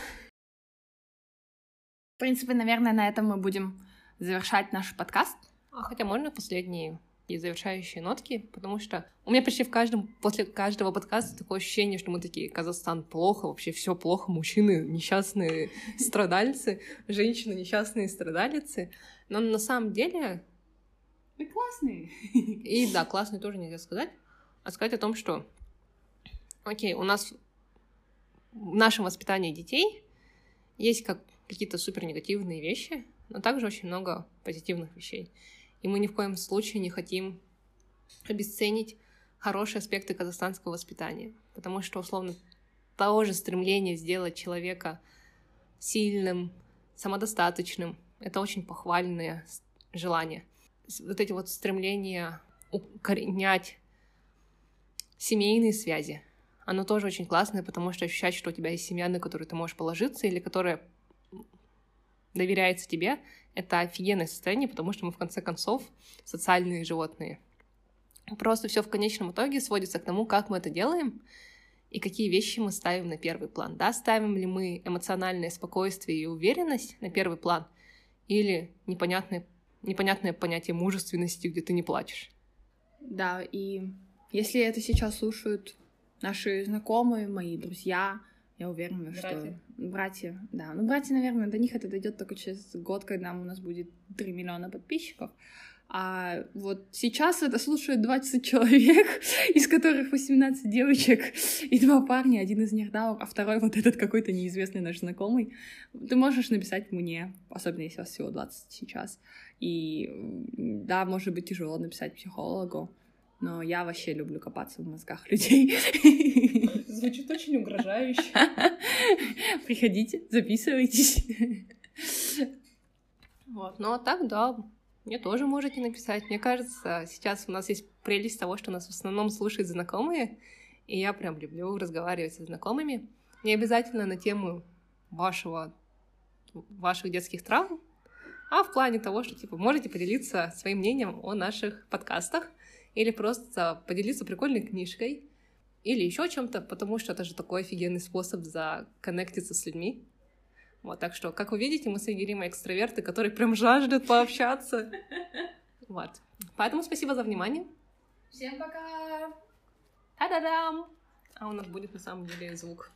В принципе, наверное, на этом мы будем завершать наш подкаст. А хотя можно последние и завершающие нотки, потому что у меня почти в каждом, после каждого подкаста такое ощущение, что мы такие, Казахстан плохо, вообще все плохо, мужчины несчастные страдальцы, женщины несчастные страдалицы. Но на самом деле... Мы классные. И да, классные тоже нельзя сказать. А сказать о том, что, окей, у нас в нашем воспитании детей есть как какие-то супер негативные вещи, но также очень много позитивных вещей. И мы ни в коем случае не хотим обесценить хорошие аспекты казахстанского воспитания, потому что, условно, того же стремление сделать человека сильным, самодостаточным, это очень похвальное желание. Вот эти вот стремления укоренять семейные связи, оно тоже очень классное, потому что ощущать, что у тебя есть семья, на которую ты можешь положиться, или которая доверяется тебе, это офигенное состояние, потому что мы в конце концов социальные животные. Просто все в конечном итоге сводится к тому, как мы это делаем и какие вещи мы ставим на первый план. Да, ставим ли мы эмоциональное спокойствие и уверенность на первый план или непонятное, непонятное понятие мужественности, где ты не плачешь. Да, и если это сейчас слушают наши знакомые, мои друзья, я уверена, братья. что братья, да. Ну, братья, наверное, до них это дойдет только через год, когда у нас будет 3 миллиона подписчиков. А вот сейчас это слушают 20 человек, из которых 18 девочек и два парня, один из них, да, а второй вот этот какой-то неизвестный наш знакомый. Ты можешь написать мне, особенно если у вас всего 20 сейчас. И да, может быть тяжело написать психологу, но я вообще люблю копаться в мозгах людей. Звучит очень угрожающе. Приходите, записывайтесь. Вот, ну а так, да, мне тоже можете написать. Мне кажется, сейчас у нас есть прелесть того, что нас в основном слушают знакомые, и я прям люблю разговаривать со знакомыми. Не обязательно на тему вашего, ваших детских травм, а в плане того, что, типа, можете поделиться своим мнением о наших подкастах или просто поделиться прикольной книжкой, или еще чем-то, потому что это же такой офигенный способ законнектиться с людьми. Вот, так что, как вы видите, мы с Игеримой экстраверты, которые прям жаждут пообщаться. Вот. Поэтому спасибо за внимание. Всем пока! Та-да-дам! А у нас будет на самом деле звук.